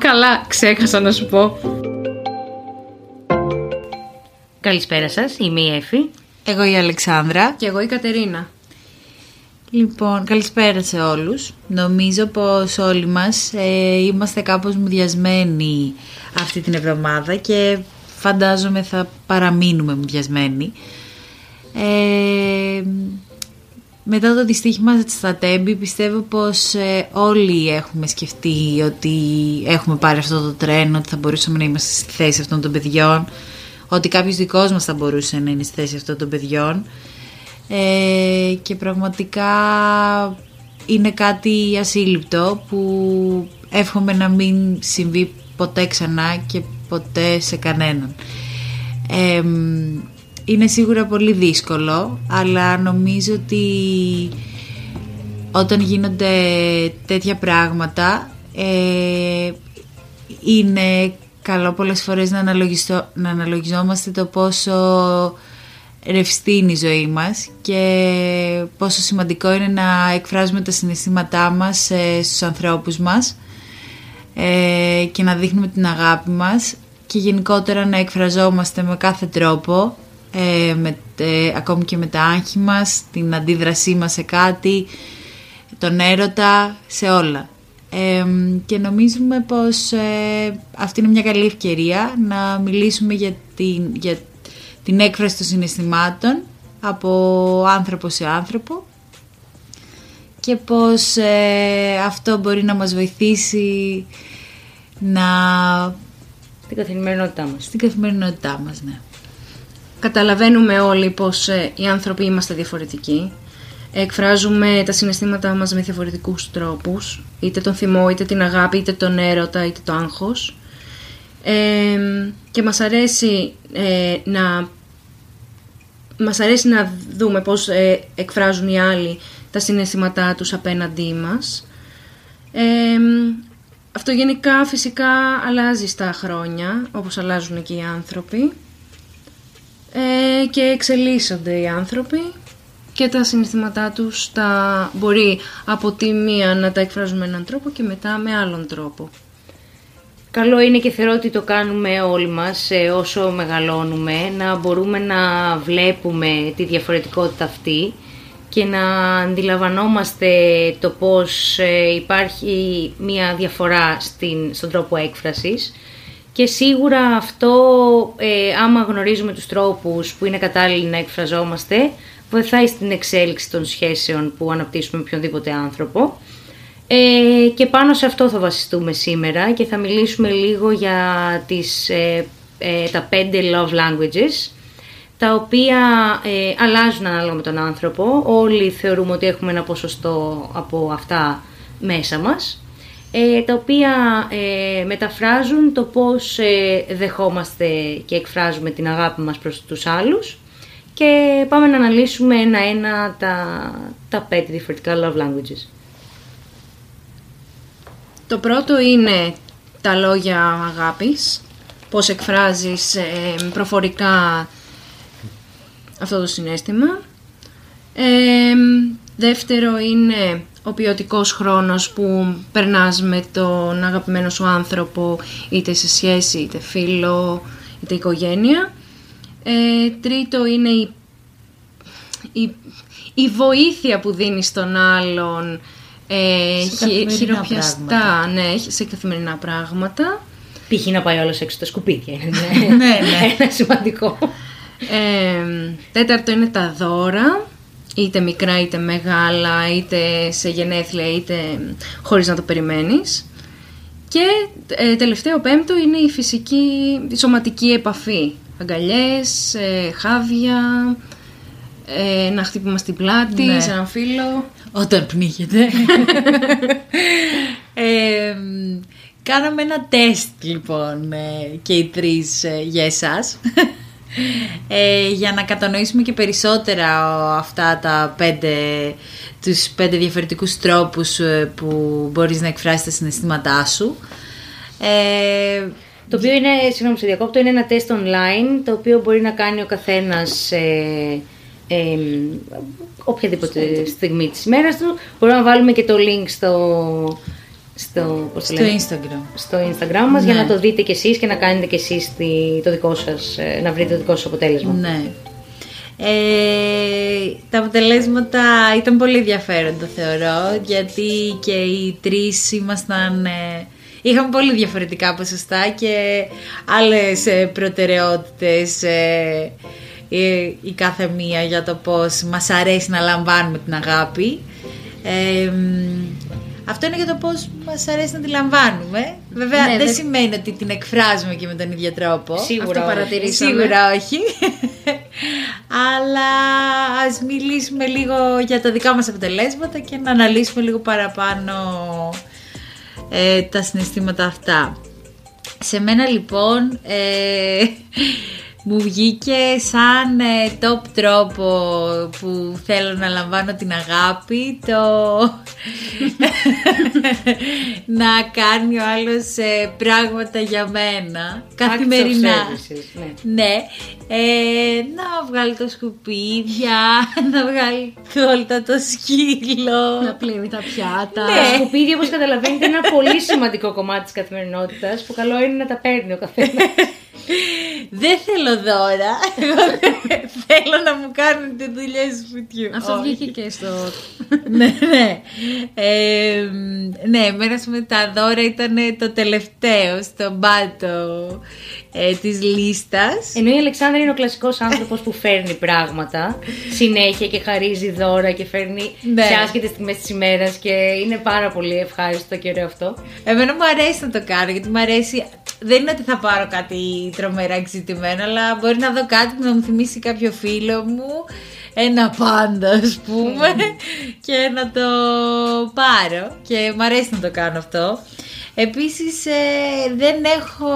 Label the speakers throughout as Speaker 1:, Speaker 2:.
Speaker 1: καλά, ξέχασα να σου πω.
Speaker 2: Καλησπέρα σας, είμαι η Εφη.
Speaker 3: Εγώ η Αλεξάνδρα.
Speaker 1: Και εγώ η Κατερίνα.
Speaker 3: Λοιπόν, καλησπέρα σε όλους. Νομίζω πως όλοι μας ε, είμαστε κάπως μουδιασμένοι αυτή την εβδομάδα και φαντάζομαι θα παραμείνουμε μουδιασμένοι. Ε, μετά το δυστύχημα στα Τέμπη πιστεύω πως ε, όλοι έχουμε σκεφτεί ότι έχουμε πάρει αυτό το τρένο, ότι θα μπορούσαμε να είμαστε στη θέση αυτών των παιδιών, ότι κάποιος δικός μας θα μπορούσε να είναι στη θέση αυτών των παιδιών ε, και πραγματικά είναι κάτι ασύλληπτο που εύχομαι να μην συμβεί ποτέ ξανά και ποτέ σε κανέναν. Ε, είναι σίγουρα πολύ δύσκολο, αλλά νομίζω ότι όταν γίνονται τέτοια πράγματα ε, είναι καλό πολλές φορές να, να αναλογιζόμαστε το πόσο ρευστή είναι η ζωή μας και πόσο σημαντικό είναι να εκφράζουμε τα συναισθήματά μας ε, στους ανθρώπους μας ε, και να δείχνουμε την αγάπη μας και γενικότερα να εκφραζόμαστε με κάθε τρόπο ε, με, ε, ακόμη και με τα άγχη μας, την αντίδρασή μας σε κάτι, τον έρωτα, σε όλα. Ε, και νομίζουμε πως ε, αυτή είναι μια καλή ευκαιρία να μιλήσουμε για την, για την έκφραση των συναισθημάτων από άνθρωπο σε άνθρωπο και πως αυτό μπορεί να μας βοηθήσει να...
Speaker 2: Στην καθημερινότητά μας.
Speaker 3: Στην καθημερινότητά μας, ναι.
Speaker 1: Καταλαβαίνουμε όλοι πως ε, οι άνθρωποι είμαστε διαφορετικοί. Εκφράζουμε τα συναισθήματά μας με διαφορετικούς τρόπους. Είτε τον θυμό, είτε την αγάπη, είτε τον έρωτα, είτε το άγχος. και μας αρέσει ε, να μας αρέσει να δούμε πώς ε, εκφράζουν οι άλλοι τα συναισθήματά τους απέναντί μας. αυτό γενικά φυσικά αλλάζει στα χρόνια, όπως αλλάζουν και οι άνθρωποι ε, και εξελίσσονται οι άνθρωποι και τα συναισθήματά τους τα μπορεί από τη μία να τα εκφράζουν με έναν τρόπο και μετά με άλλον τρόπο.
Speaker 2: Καλό είναι και θεωρώ ότι το κάνουμε όλοι μας ε, όσο μεγαλώνουμε να μπορούμε να βλέπουμε τη διαφορετικότητα αυτή και να αντιλαμβανόμαστε το πώς ε, υπάρχει μία διαφορά στην, στον τρόπο έκφρασης και σίγουρα αυτό, ε, άμα γνωρίζουμε τους τρόπους που είναι κατάλληλοι να εκφραζόμαστε, βοηθάει στην εξέλιξη των σχέσεων που αναπτύσσουμε με οποιονδήποτε άνθρωπο. Ε, και πάνω σε αυτό θα βασιστούμε σήμερα και θα μιλήσουμε λίγο για τις, ε, ε, τα πέντε love languages, τα οποία ε, αλλάζουν ανάλογα με τον άνθρωπο. Όλοι θεωρούμε ότι έχουμε ένα ποσοστό από αυτά μέσα μας ε, τα οποία ε, μεταφράζουν το πώς ε, δεχόμαστε και εκφράζουμε την αγάπη μας προς τους άλλους και πάμε να αναλύσουμε ένα-ένα τα, τα πέντε διαφορετικά love languages.
Speaker 1: Το πρώτο είναι τα λόγια αγάπης, πώς εκφράζεις προφορικά αυτό το συνέστημα. δεύτερο είναι ο ποιοτικός χρόνος που περνάς με τον αγαπημένο σου άνθρωπο είτε σε σχέση, είτε φίλο, είτε οικογένεια. Ε, τρίτο είναι η, η, η βοήθεια που δίνεις στον άλλον ε, χειροπιαστά, ναι, σε καθημερινά πράγματα.
Speaker 2: Π.χ. να πάει όλος έξω τα σκουπίδια.
Speaker 3: ναι, ναι. ναι.
Speaker 2: Ένα σημαντικό.
Speaker 1: Ε, τέταρτο είναι τα δώρα είτε μικρά είτε μεγάλα, είτε σε γενέθλια είτε χωρίς να το περιμένεις. Και ε, τελευταίο πέμπτο είναι η φυσική, η σωματική επαφή. Αγκαλιές, ε, χάδια, ε, ένα χτύπημα στην πλάτη, ναι. σε έναν φίλο.
Speaker 3: Όταν πνίγεται. ε, κάναμε ένα τεστ λοιπόν ε, και οι τρεις για εσάς ε, για να κατανοήσουμε και περισσότερα αυτά τα πέντε, τους πέντε διαφορετικούς τρόπους ε, που μπορείς να εκφράσεις τα συναισθήματά σου.
Speaker 2: Ε, το οποίο είναι, συγγνώμη σε διακόπτω, είναι ένα τεστ online το οποίο μπορεί να κάνει ο καθένας ε, ε, οποιαδήποτε στιγμή της ημέρας του. Μπορούμε να βάλουμε και το link στο, στο, πώς το
Speaker 3: Στο
Speaker 2: λένε,
Speaker 3: Instagram.
Speaker 2: στο Instagram μας για
Speaker 3: Ναι.
Speaker 2: να το δείτε κι εσείς και να κάνετε κι εσείς τη- το δικό σας, ε, να βρείτε το δικό σας αποτέλεσμα.
Speaker 3: Ναι. Ε, τα αποτελέσματα ήταν πολύ ενδιαφέροντα θεωρώ γιατί και οι τρεις ήμασταν ε, είχαμε πολύ διαφορετικά ποσοστά και άλλες ε, προτεραιότητες ε, ε, η κάθε μία για το πώς μας αρέσει να λαμβάνουμε την αγάπη ε, μ, αυτό είναι για το πώς μας αρέσει να τη λαμβάνουμε βέβαια
Speaker 1: Ναι,
Speaker 3: δεν
Speaker 1: δε-
Speaker 3: σημαίνει ότι την εκφράζουμε και με τον ίδιο τρόπο
Speaker 2: Σίγουρα
Speaker 1: Αυτό
Speaker 2: όχι.
Speaker 1: παρατηρήσαμε.
Speaker 3: Σίγουρα όχι. Αλλά ας μιλήσουμε λίγο για τα δικά μας αποτελέσματα και να αναλύσουμε λίγο παραπάνω ε, τα συναισθήματα αυτά. Σε μένα λοιπόν ε, μου βγήκε σαν ε, top τρόπο που θέλω να λαμβάνω την αγάπη το να κάνει ο άλλος ε, πράγματα για μένα καθημερινά.
Speaker 2: Acts of services, ναι.
Speaker 3: Ναι, ε, να βγάλει τα σκουπίδια, να βγάλει κόλτα το σκύλο.
Speaker 1: Να πλύνει τα πιάτα.
Speaker 3: Ναι.
Speaker 2: Τα σκουπίδια, όπως καταλαβαίνετε, είναι ένα πολύ σημαντικό κομμάτι της καθημερινότητας που καλό είναι να τα παίρνει ο καθένας.
Speaker 3: Δεν θέλω δώρα. Εγώ δεν θέλω να μου κάνουν τη δουλειά του σπιτιού.
Speaker 1: Αυτό
Speaker 3: Όχι.
Speaker 1: βγήκε και στο.
Speaker 3: ναι, ναι. Ε, ναι, εμένα με τα δώρα ήταν το τελευταίο στον πάτο ε, της λίστας.
Speaker 2: Ενώ η Αλεξάνδρα είναι ο κλασικός άνθρωπος που φέρνει πράγματα συνέχεια και χαρίζει δώρα και φέρνει
Speaker 3: Ναι.
Speaker 2: σε άσχετες στιγμές της ημέρας και είναι πάρα πολύ ευχάριστο και ωραίο αυτό.
Speaker 3: Εμένα μου αρέσει να το κάνω γιατί μου αρέσει. Δεν είναι ότι θα πάρω κάτι τρομερά εξητημένο, αλλά μπορεί να δω κάτι που να μου θυμίσει κάποιο φίλο μου. Ένα πάντα, ας πούμε, και να το πάρω. Και μου αρέσει να το κάνω αυτό. Επίσης ε, δεν έχω,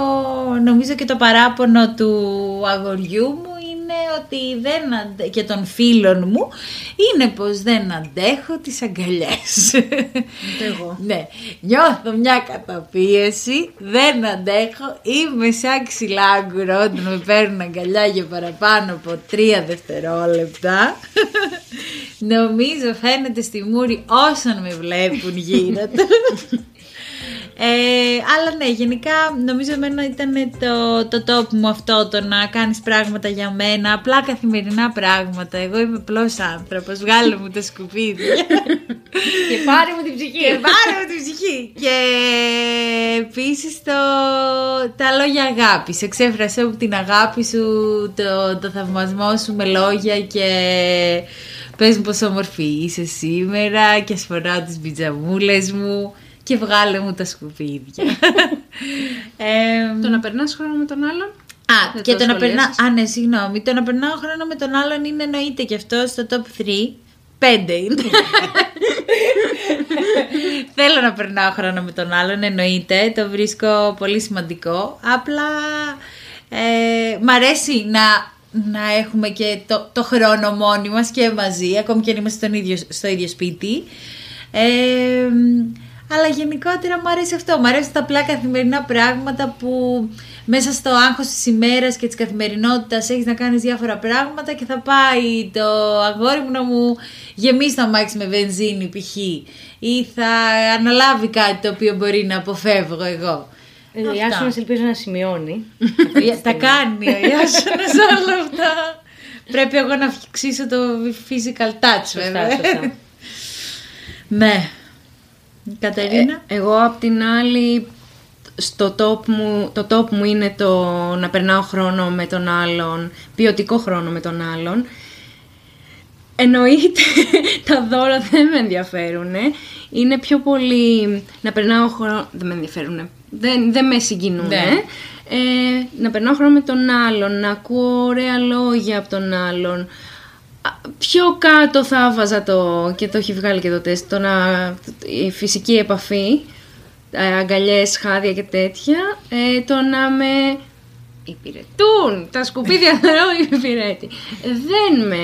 Speaker 3: νομίζω και το παράπονο του αγοριού μου είναι ότι δεν αντε... και των φίλων μου είναι πως δεν αντέχω τις αγκαλιές.
Speaker 1: εγώ.
Speaker 3: ναι, νιώθω μια καταπίεση, δεν αντέχω, είμαι σαν ξυλάγκουρο όταν με παίρνουν αγκαλιά για παραπάνω από τρία δευτερόλεπτα. Νομίζω φαίνεται στη μούρη όσων με βλέπουν γύρω του. Ε, αλλά ναι, γενικά νομίζω εμένα ήταν το, το top μου αυτό το να κάνεις πράγματα για μένα, απλά καθημερινά πράγματα. Εγώ είμαι απλός άνθρωπος, βγάλε μου τα σκουπίδια.
Speaker 2: και πάρε μου την ψυχή.
Speaker 3: Και πάρε μου την ψυχή. Και επίσης τα λόγια αγάπης. Εξέφρασε μου την αγάπη σου, το, το θαυμασμό σου με λόγια και πες μου πόσο όμορφη είσαι σήμερα και ας φοράω τις πιτζαμούλες μου και βγάλε μου τα σκουπίδια. ε,
Speaker 1: Το να περνάς χρόνο με τον άλλον;
Speaker 3: Α,
Speaker 1: Δεν
Speaker 3: και
Speaker 1: το
Speaker 3: το να περνά.
Speaker 1: σχολίασες.
Speaker 3: Α, ναι, συγγνώμη. Το να περνάω χρόνο με τον άλλον είναι εννοείται και αυτό στο top 3. Πέντε είναι. Θέλω να περνάω χρόνο με τον άλλον, εννοείται. Το βρίσκω πολύ σημαντικό. Απλά ε, μ' αρέσει να, να έχουμε και το, το χρόνο μόνοι μας και μαζί, ακόμη και αν είμαστε στον ίδιο, στο ίδιο σπίτι. Ε, αλλά γενικότερα μου αρέσει αυτό. Μου αρέσουν τα απλά καθημερινά πράγματα που μέσα στο άγχος της ημέρας και της καθημερινότητας έχεις να κάνεις διάφορα πράγματα και θα πάει το αγόρι μου να μου γεμίσει το αμάξι με βενζίνη π.χ. ή θα αναλάβει κάτι το οποίο μπορεί να αποφεύγω εγώ.
Speaker 2: Ε, Ο
Speaker 3: Αυτά.
Speaker 2: Ιάσονας ελπίζω να σημειώνει.
Speaker 3: Τα κάνει ο Ιάσονας όλα αυτά. Πρέπει εγώ να αυξήσω το physical touch
Speaker 2: Σωστά,
Speaker 3: βέβαια.
Speaker 2: σωστά.
Speaker 3: ναι. Κατερίνα;
Speaker 1: Ε, εγώ απ' την άλλη, στο top μου, το top μου είναι το να περνάω χρόνο με τον άλλον, ποιοτικό χρόνο με τον άλλον. Εννοείται τα δώρα δεν με ενδιαφέρουν. Είναι πιο πολύ να περνάω χρόνο. Δεν με ενδιαφέρουν. Δεν, δεν με συγκινούν.
Speaker 3: Ναι.
Speaker 1: Ε, να περνάω χρόνο με τον άλλον, να ακούω ωραία λόγια από τον άλλον. Α, Πιο κάτω θα βάζα το, και το έχει βγάλει και το τεστ, το να, η φυσική επαφή, ε, αγκαλιές, χάδια και τέτοια, ε, το να με υπηρετούν, τα σκουπίδια θεωρώ υπηρέτη. Δεν με,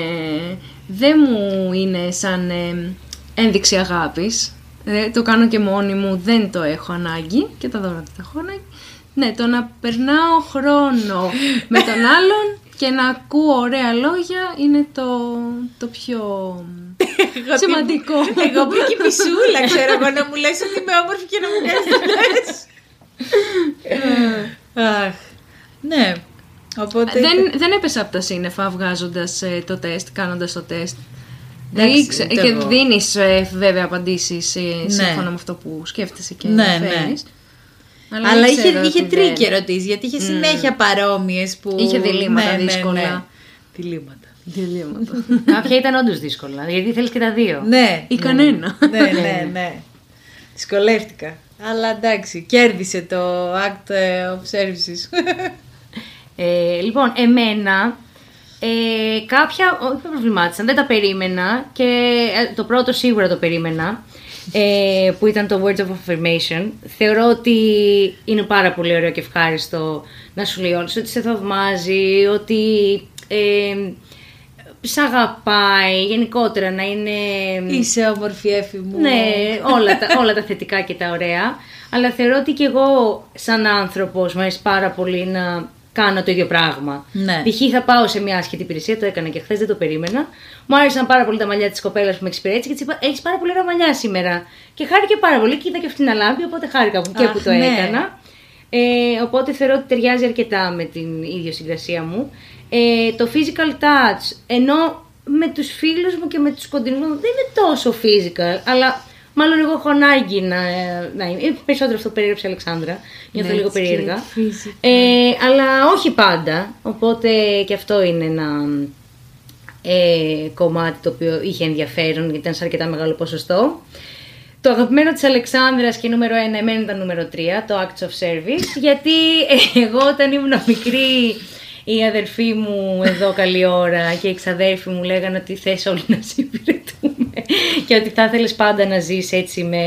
Speaker 1: δεν μου είναι σαν ε, ένδειξη αγάπης, Ε, το κάνω και μόνη μου, δεν το έχω ανάγκη και τα δώρα δεν τα έχω ανάγκη. Ναι, το να περνάω χρόνο με τον άλλον και να ακούω ωραία λόγια είναι το, το πιο
Speaker 3: Εγώ
Speaker 1: Σημαντικό.
Speaker 3: τύπου- Εγώ πριγκιπισούλα, ξέρω εγώ να μου λες ότι είμαι όμορφη και να μου κάνεις το λες. Αχ, ναι. Οπότε...
Speaker 1: δεν, δεν έπεσα από τα σύννεφα βγάζοντας το τεστ, κάνοντας το τεστ.
Speaker 3: Εντάξει,
Speaker 1: Ήξε-
Speaker 3: ούτε
Speaker 1: και
Speaker 3: εγώ.
Speaker 1: δίνεις βέβαια απαντήσεις
Speaker 3: Ναι.
Speaker 1: σύμφωνα με αυτό που σκέφτεσαι και
Speaker 3: Ναι, ναι.
Speaker 1: Φέρνεις.
Speaker 3: Αλλά είχε,
Speaker 1: ήξερα
Speaker 3: είχε
Speaker 1: ότι
Speaker 3: τρίκη
Speaker 1: δεν-
Speaker 3: ερωτήσεις, γιατί είχε συνέχεια παρόμοιες που...
Speaker 1: Είχε διλήμματα
Speaker 3: Ναι, ναι,
Speaker 1: δύσκολα.
Speaker 3: ναι. Διλήμματα.
Speaker 1: Διλήμματα.
Speaker 2: Κάποια ήταν όντως δύσκολα, γιατί θέλεις και τα δύο.
Speaker 3: Ναι.
Speaker 1: Ή
Speaker 3: ναι.
Speaker 1: κανένα.
Speaker 3: ναι, ναι, ναι. Δυσκολεύτηκα. Αλλά εντάξει, κέρδισε το Act of Services.
Speaker 2: Ε, λοιπόν, εμένα ε, κάποια όχι με προβλημάτισαν, δεν τα περίμενα και ε, το πρώτο σίγουρα το περίμενα ε, που ήταν το Words of Affirmation. Θεωρώ ότι είναι πάρα πολύ ωραίο και ευχάριστο να σου λέει όλους ότι σε θαυμάζει, ότι ε, σ' αγαπάει, γενικότερα να είναι...
Speaker 3: Είσαι όμορφη έφη μου.
Speaker 2: Ναι, όλα τα, όλα τα θετικά και τα ωραία. Αλλά θεωρώ ότι και εγώ, σαν άνθρωπος, μου αρέσει πάρα πολύ να κάνω το ίδιο πράγμα.
Speaker 3: Ναι.
Speaker 2: Π.χ. θα πάω σε μια άσχετη υπηρεσία, το έκανα και χθες, δεν το περίμενα. Μου άρεσαν πάρα πολύ τα μαλλιά της κοπέλας που με εξυπηρέτησε και της είπα: Έχεις πάρα πολύ ωραία μαλλιά σήμερα. Και χάρηκε πάρα πολύ και είδα και αυτήν την αλάμπη, οπότε χάρηκα που και
Speaker 3: Αχ,
Speaker 2: που το
Speaker 3: ναι.
Speaker 2: έκανα. Ε, οπότε θεωρώ ότι ταιριάζει αρκετά με την ιδιοσυγκρασία μου. Ε, το physical touch, ενώ με τους φίλους μου και με τους κοντινούς μου δεν είναι τόσο physical, αλλά μάλλον εγώ έχω ανάγκη να, να είμαι. Είναι περισσότερο αυτό που περιέγραψε η Αλεξάνδρα, νιώθω
Speaker 3: Ναι,
Speaker 2: λίγο
Speaker 3: έτσι και
Speaker 2: περίεργα.
Speaker 3: physical.
Speaker 2: Ε, αλλά όχι πάντα, οπότε και αυτό είναι ένα ε, κομμάτι το οποίο είχε ενδιαφέρον γιατί ήταν σε αρκετά μεγάλο ποσοστό. Το αγαπημένο της Αλεξάνδρας και νούμερο 1, εμένα ήταν νούμερο 3, το Acts of Service, γιατί ε, εγώ όταν ήμουν μικρή η αδερφή μου εδώ καλή ώρα και οι ξαδέρφοι μου λέγανε ότι θες όλοι να σε υπηρετούμε και ότι θα ήθελες πάντα να ζεις έτσι με,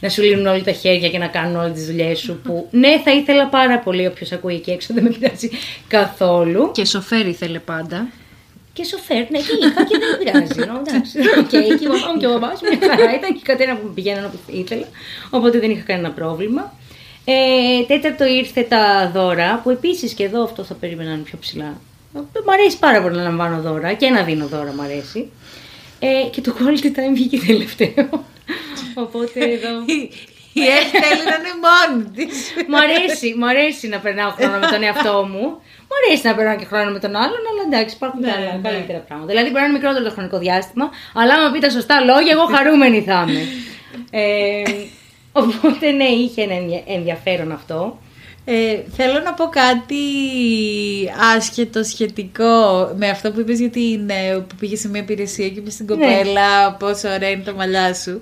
Speaker 2: να σου λύνουν όλοι τα χέρια και να κάνουν όλες τις δουλειές σου που ναι θα ήθελα πάρα πολύ όποιος ακούει εκεί έξω δεν με πειράζει καθόλου
Speaker 1: Και σοφέρ ήθελε πάντα.
Speaker 2: και σοφέρ, ναι, και είχα και δεν με πειράζει. no, Εντάξει. Οκ, και η μαμά μου και ο μπαμπάς μου μια χαρά ήταν και η κατένα που με πηγαίναν όπου ήθελα. Οπότε δεν είχα κανένα πρόβλημα. Ε, τέταρτο ήρθε τα δώρα, που επίσης και εδώ αυτό θα περίμενα να είναι πιο ψηλά. Ε, Μ' αρέσει πάρα πολύ να λαμβάνω δώρα και να δίνω δώρα, μ' αρέσει. Ε, και το quality time βγήκε τελευταίο. Οπότε εδώ.
Speaker 3: Η- Η Εύη θέλει να είναι μόνη της.
Speaker 2: Μ' αρέσει, μ' αρέσει να περνάω χρόνο με τον εαυτό μου. Μ' αρέσει να περνάω και χρόνο με τον άλλον, αλλά εντάξει, υπάρχουν και
Speaker 3: Ναι,
Speaker 2: άλλα
Speaker 3: ναι.
Speaker 2: καλύτερα πράγματα. Δηλαδή, μπορεί να είναι μικρότερο το χρονικό διάστημα, αλλά άμα πει τα σωστά λόγια, εγώ χαρούμενη θα είμαι. ε, οπότε, ναι, είχε ένα ενδια- ενδιαφέρον αυτό.
Speaker 3: Ε, θέλω να πω κάτι άσχετο σχετικό με αυτό που είπες για την, ε, που πήγες σε μια υπηρεσία και είπες στην
Speaker 2: Ναι.
Speaker 3: κοπέλα πόσο ωραία είναι τα μαλλιά σου.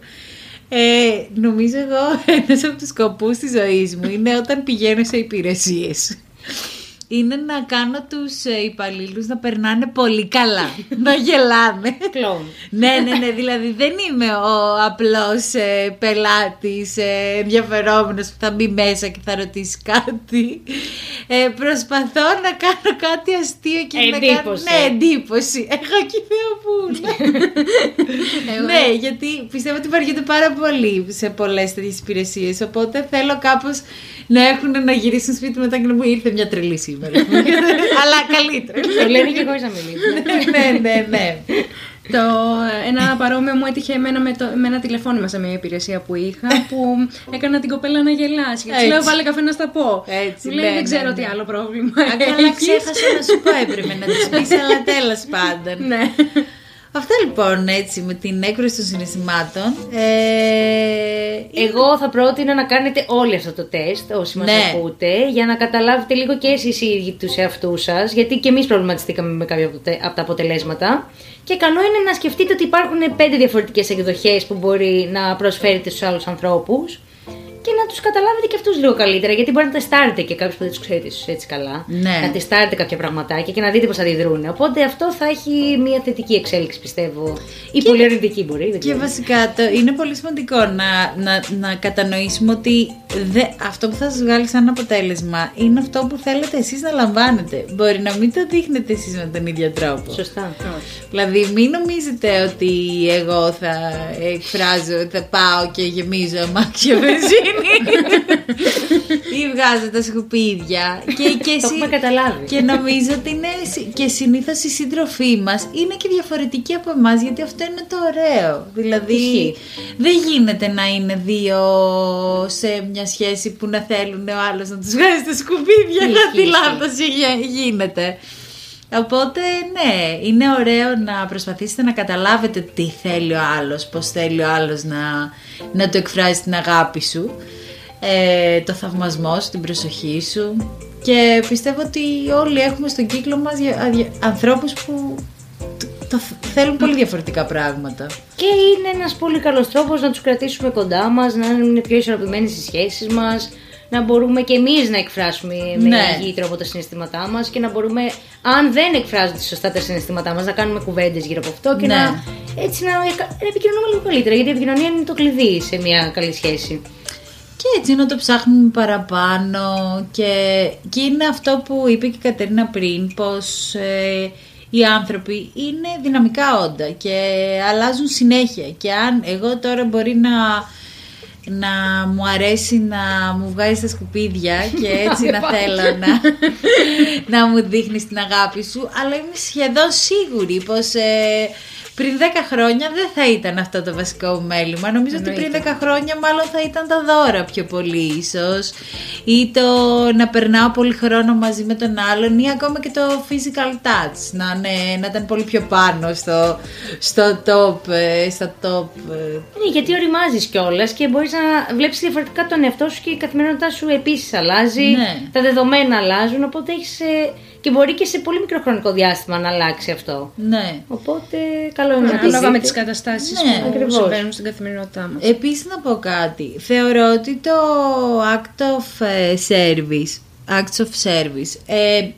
Speaker 3: Ε, νομίζω εγώ ένας από τους σκοπούς της ζωής μου είναι όταν πηγαίνω σε υπηρεσίες. Είναι να κάνω τους ε, υπαλλήλους να περνάνε πολύ καλά, να γελάνε.
Speaker 2: Κλόουν.
Speaker 3: ναι, ναι, ναι, δηλαδή δεν είμαι ο απλός ε, πελάτης ε, ενδιαφερόμενος που θα μπει μέσα και θα ρωτήσει κάτι. Ε, προσπαθώ να κάνω κάτι αστείο και να κάνω...
Speaker 2: Εντύπωση.
Speaker 3: Ναι, εντύπωση. Εγώ εκεί θεοπούλα. ναι, γιατί πιστεύω ότι βαριούνται πάρα πολύ σε πολλές τέτοιες υπηρεσίες, οπότε θέλω κάπως να έχουν να γυρίσουν σπίτι μετά και να μου ήρθε μια τρελή σήμερα. Αλλά καλύτερα.
Speaker 2: Το λένε και χωρίς να μιλήσει.
Speaker 3: ναι, ναι, ναι.
Speaker 1: Το, ένα παρόμοιο μου έτυχε εμένα με, το, με ένα τηλεφώνημα σε μια υπηρεσία που είχα που έκανα την κοπέλα να γελάσει. Και της
Speaker 3: Έτσι.
Speaker 1: λέω βάλε καφέ να στα πω.
Speaker 3: Έτσι,
Speaker 1: Μου λέει
Speaker 3: ναι,
Speaker 1: δεν
Speaker 3: ναι,
Speaker 1: ξέρω
Speaker 3: ναι.
Speaker 1: τι άλλο πρόβλημα
Speaker 3: Α, καλά,
Speaker 1: έχεις».
Speaker 3: ξέχασα να σου πω έπρεπε να τις πεις, αλλά τέλος πάντων.
Speaker 1: ναι.
Speaker 3: Αυτά λοιπόν έτσι με την έκρωση των συναισθημάτων. Ε,
Speaker 2: Εγώ θα πρότεινα να κάνετε όλοι αυτό το τεστ, όσοι μας
Speaker 3: Ναι.
Speaker 2: ακούτε, για να καταλάβετε λίγο και εσείς οι ίδιοι τους εαυτούς σας, γιατί και εμείς προβληματιστήκαμε με κάποια από τε- από τα αποτελέσματα. Και καλό είναι να σκεφτείτε ότι υπάρχουν πέντε διαφορετικές εκδοχές που μπορεί να προσφέρετε στους άλλους ανθρώπους και να τους καταλάβετε και αυτούς λίγο καλύτερα, γιατί μπορεί να τεστάρετε και κάποιους που δεν τους ξέρετε ίσως έτσι καλά.
Speaker 3: Ναι.
Speaker 2: Να τεστάρετε κάποια πραγματάκια και να δείτε πώς αντιδρούν. Οπότε αυτό θα έχει μια θετική εξέλιξη πιστεύω. Ή πολύ αρνητική μπορεί, δεν
Speaker 3: Και
Speaker 2: ξέρω.
Speaker 3: βασικά το, είναι πολύ σημαντικό να, να, να κατανοήσουμε ότι δε, αυτό που θα σας βγάλει σαν αποτέλεσμα είναι αυτό που θέλετε εσείς να λαμβάνετε. Μπορεί να μην το δείχνετε εσείς με τον ίδιο τρόπο.
Speaker 2: Σωστά.
Speaker 3: Δηλαδή μην νομίζετε ότι εγώ θα εκφράζω, θα πάω και γεμίζω αμάξια βενζίνη ή βγάζω τα σκουπίδια. Και, και,
Speaker 2: Το έχουμε καταλάβει.
Speaker 3: και νομίζω ότι είναι συ- και συνήθως η σύντροφή μας είναι και διαφορετική από εμάς, γιατί αυτό είναι το ωραίο. Δηλαδή,
Speaker 2: Ισχύει.
Speaker 3: δεν γίνεται να είναι δύο σε μια σχέση που να θέλουν ο άλλος να τους βγάζει τα σκουπίδια.
Speaker 2: Ισχύει,
Speaker 3: Κάτι
Speaker 2: ισχύει.
Speaker 3: λάθος γίνεται. Οπότε, ναι, είναι ωραίο να προσπαθήσετε να καταλάβετε τι θέλει ο άλλος, πώς θέλει ο άλλος να, να το εκφράζει την αγάπη σου, ε, το θαυμασμό σου, την προσοχή σου και πιστεύω ότι όλοι έχουμε στον κύκλο μας δια- αδια- ανθρώπους που το, το θέλουν πολύ διαφορετικά πράγματα.
Speaker 2: Και είναι ένας πολύ καλός τρόπος να τους κρατήσουμε κοντά μας, να είναι πιο ισορροπημένες οι σχέσεις μας, να μπορούμε και εμείς να εκφράσουμε με
Speaker 3: Ναι.
Speaker 2: υγιή τρόπο τα συναισθήματά μας και να μπορούμε, αν δεν εκφράζονται σωστά τα συναισθήματά μας, να κάνουμε κουβέντες γύρω από αυτό και
Speaker 3: Ναι.
Speaker 2: να, έτσι να, να επικοινωνούμε λίγο καλύτερα, γιατί η επικοινωνία είναι το κλειδί σε μια καλή σχέση.
Speaker 3: Και έτσι να το ψάχνουμε παραπάνω και, και είναι αυτό που είπε και η Κατερίνα πριν πως ε, οι άνθρωποι είναι δυναμικά όντα και αλλάζουν συνέχεια και αν εγώ τώρα μπορεί να, να μου αρέσει να μου βγάζει τα σκουπίδια και έτσι να θέλω να, να μου δείχνεις την αγάπη σου. Αλλά είμαι σχεδόν σίγουρη πως ε, πριν 10 χρόνια δεν θα ήταν αυτό το βασικό μου μέλημα. Νομίζω ότι πριν 10 χρόνια μάλλον θα ήταν τα δώρα πιο πολύ ίσως. Ή το να περνάω πολύ χρόνο μαζί με τον άλλον ή ακόμα και το physical touch. Να, είναι- να ήταν πολύ πιο πάνω στο, στο top, ε, στα top ε,
Speaker 2: Ναι, γιατί οριμάζεις κιόλας και μπορείς να βλέπεις διαφορετικά τον εαυτό σου και η καθημερινότητά σου επίσης αλλάζει.
Speaker 3: Ναι.
Speaker 2: Τα δεδομένα αλλάζουν, οπότε έχεις. και μπορεί και σε πολύ μικρό χρονικό διάστημα να αλλάξει αυτό.
Speaker 3: ναι.
Speaker 2: Οπότε καλό είναι να το
Speaker 1: Ανάλογα με
Speaker 2: δείτε.
Speaker 1: τις καταστάσεις
Speaker 3: Ναι,
Speaker 1: που
Speaker 2: ακριβώς.
Speaker 1: συμβαίνουν στην καθημερινότητά μας.
Speaker 3: Επίσης να πω κάτι. Θεωρώ ότι το act of ε, service, acts of service, ε,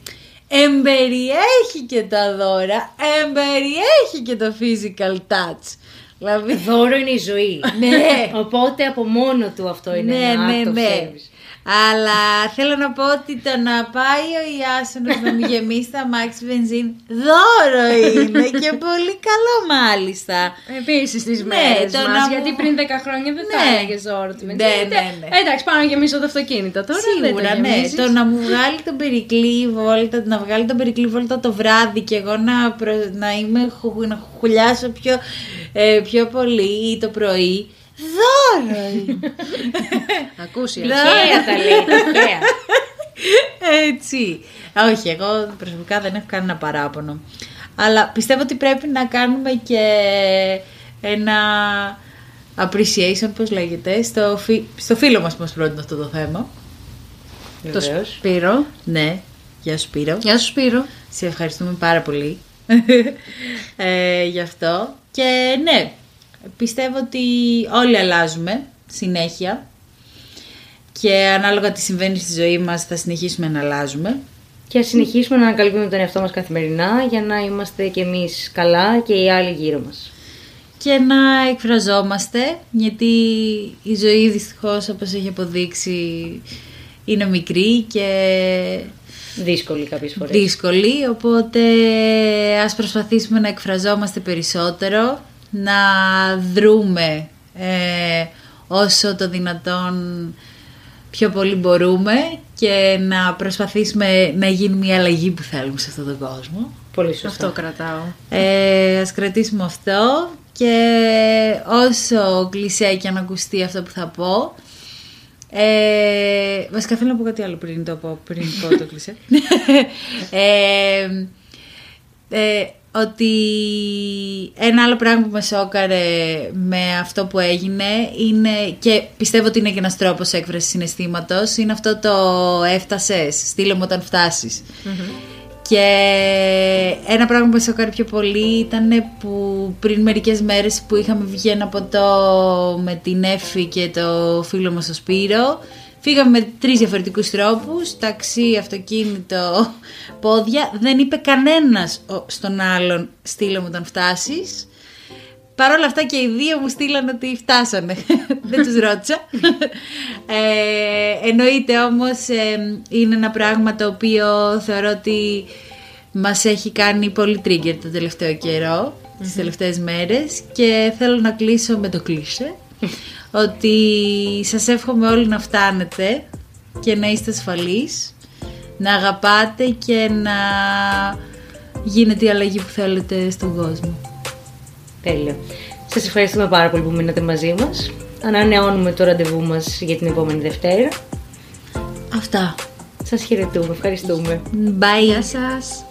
Speaker 3: εμπεριέχει και τα δώρα, εμπεριέχει και το physical touch. Δηλαδή,
Speaker 2: Δώρο είναι η ζωή.
Speaker 3: ναι,
Speaker 2: Οπότε από μόνο του αυτό είναι
Speaker 3: ναι,
Speaker 2: ένα
Speaker 3: ναι,
Speaker 2: act of
Speaker 3: ναι.
Speaker 2: service.
Speaker 3: Αλλά θέλω να πω ότι το να πάει ο Ιάσονος να μου γεμίσει τα μάξι βενζίν δώρο είναι και πολύ καλό μάλιστα.
Speaker 1: Επίσης στι
Speaker 3: Ναι,
Speaker 1: μέρες
Speaker 3: το
Speaker 1: μας.
Speaker 3: να μου-
Speaker 1: Γιατί πριν 10 χρόνια δεν θα
Speaker 3: Ναι.
Speaker 1: έλεγε ώρα του
Speaker 3: Ναι,
Speaker 1: βενζίνη.
Speaker 3: ναι, ναι.
Speaker 1: Εντάξει, πάω να γεμίσω το αυτοκίνητο τώρα.
Speaker 3: Σίγουρα,
Speaker 1: δεν το
Speaker 3: ναι.
Speaker 1: γεμίζεις.
Speaker 3: Το να μου βγάλει τον περικλή βόλτα, να βγάλει τον περικλή βόλτα το βράδυ και εγώ να, προ- να, είμαι, χου- να χουλιάσω πιο, ε, πιο πολύ ή το πρωί. Δώρο είναι.
Speaker 1: Ακούσει.
Speaker 3: Ναι.
Speaker 2: Τυχαία τα λέει, τυχαία.
Speaker 3: Έτσι. Όχι, εγώ προσωπικά δεν έχω κανένα παράπονο. Αλλά πιστεύω ότι πρέπει να κάνουμε και ένα appreciation, πώς λέγεται, στο, φι- στο φίλο μας που μας πρότεινε αυτό το θέμα.
Speaker 1: Το
Speaker 2: Βεβαίως.
Speaker 1: Σπύρο.
Speaker 3: Ναι, γεια σου Σπύρο.
Speaker 1: Γεια σου Σπύρο.
Speaker 3: Σε ευχαριστούμε πάρα πολύ ε, γι' αυτό. Και ναι, πιστεύω ότι όλοι αλλάζουμε συνέχεια και ανάλογα τι συμβαίνει στη ζωή μας θα συνεχίσουμε να αλλάζουμε.
Speaker 2: Και ας συνεχίσουμε να ανακαλύπτουμε τον εαυτό μας καθημερινά για να είμαστε κι εμείς καλά και οι άλλοι γύρω μας.
Speaker 3: Και να εκφραζόμαστε, γιατί η ζωή δυστυχώς όπως έχει αποδείξει είναι μικρή και
Speaker 2: Δύσκολοι κάποιες φορές.
Speaker 3: δύσκολη, οπότε ας προσπαθήσουμε να εκφραζόμαστε περισσότερο, να δρούμε ε, όσο το δυνατόν πιο πολύ μπορούμε και να προσπαθήσουμε να γίνει μια αλλαγή που θέλουμε σε αυτόν τον κόσμο.
Speaker 2: Πολύ σωστά.
Speaker 1: Αυτό κρατάω.
Speaker 3: Ε, ας κρατήσουμε αυτό και όσο κλεισέ και αν ακουστεί αυτό που θα πω ε, βασικά θέλω να πω κάτι άλλο πριν το πω, πριν πω το κλεισέ ε, ε, ότι ένα άλλο πράγμα που με σόκαρε με αυτό που έγινε είναι και πιστεύω ότι είναι και ένας τρόπος έκφρασης συναισθήματος είναι αυτό το έφτασες, στείλε μου όταν φτάσεις και ένα πράγμα που με σοκάρει πιο πολύ ήταν που πριν μερικές μέρες που είχαμε βγει ένα ποτό με την Εφη και το φίλο μας το Σπύρο Φύγαμε με τρεις διαφορετικούς τρόπους, ταξί, αυτοκίνητο, πόδια. Δεν είπε κανένας ο- στον άλλον στείλε μου όταν φτάσεις. Παρ' όλα αυτά και οι δύο μου στείλαν ότι φτάσανε. Δεν τους ρώτησα. Ε, εννοείται όμως ε, είναι ένα πράγμα το οποίο θεωρώ ότι μας έχει κάνει πολύ trigger το τελευταίο καιρό, τις τελευταίες μέρες και θέλω να κλείσω με το κλίσε ότι σας εύχομαι όλοι να φτάνετε και να είστε ασφαλείς, να αγαπάτε και να γίνεται η αλλαγή που θέλετε στον κόσμο.
Speaker 2: Τέλεια. Σας ευχαριστούμε πάρα πολύ που μείνατε μαζί μας. Ανανεώνουμε το ραντεβού μας για την επόμενη Δευτέρα.
Speaker 3: Αυτά.
Speaker 2: Σας χαιρετούμε. Ευχαριστούμε.
Speaker 3: Bye.
Speaker 1: Γεια σας.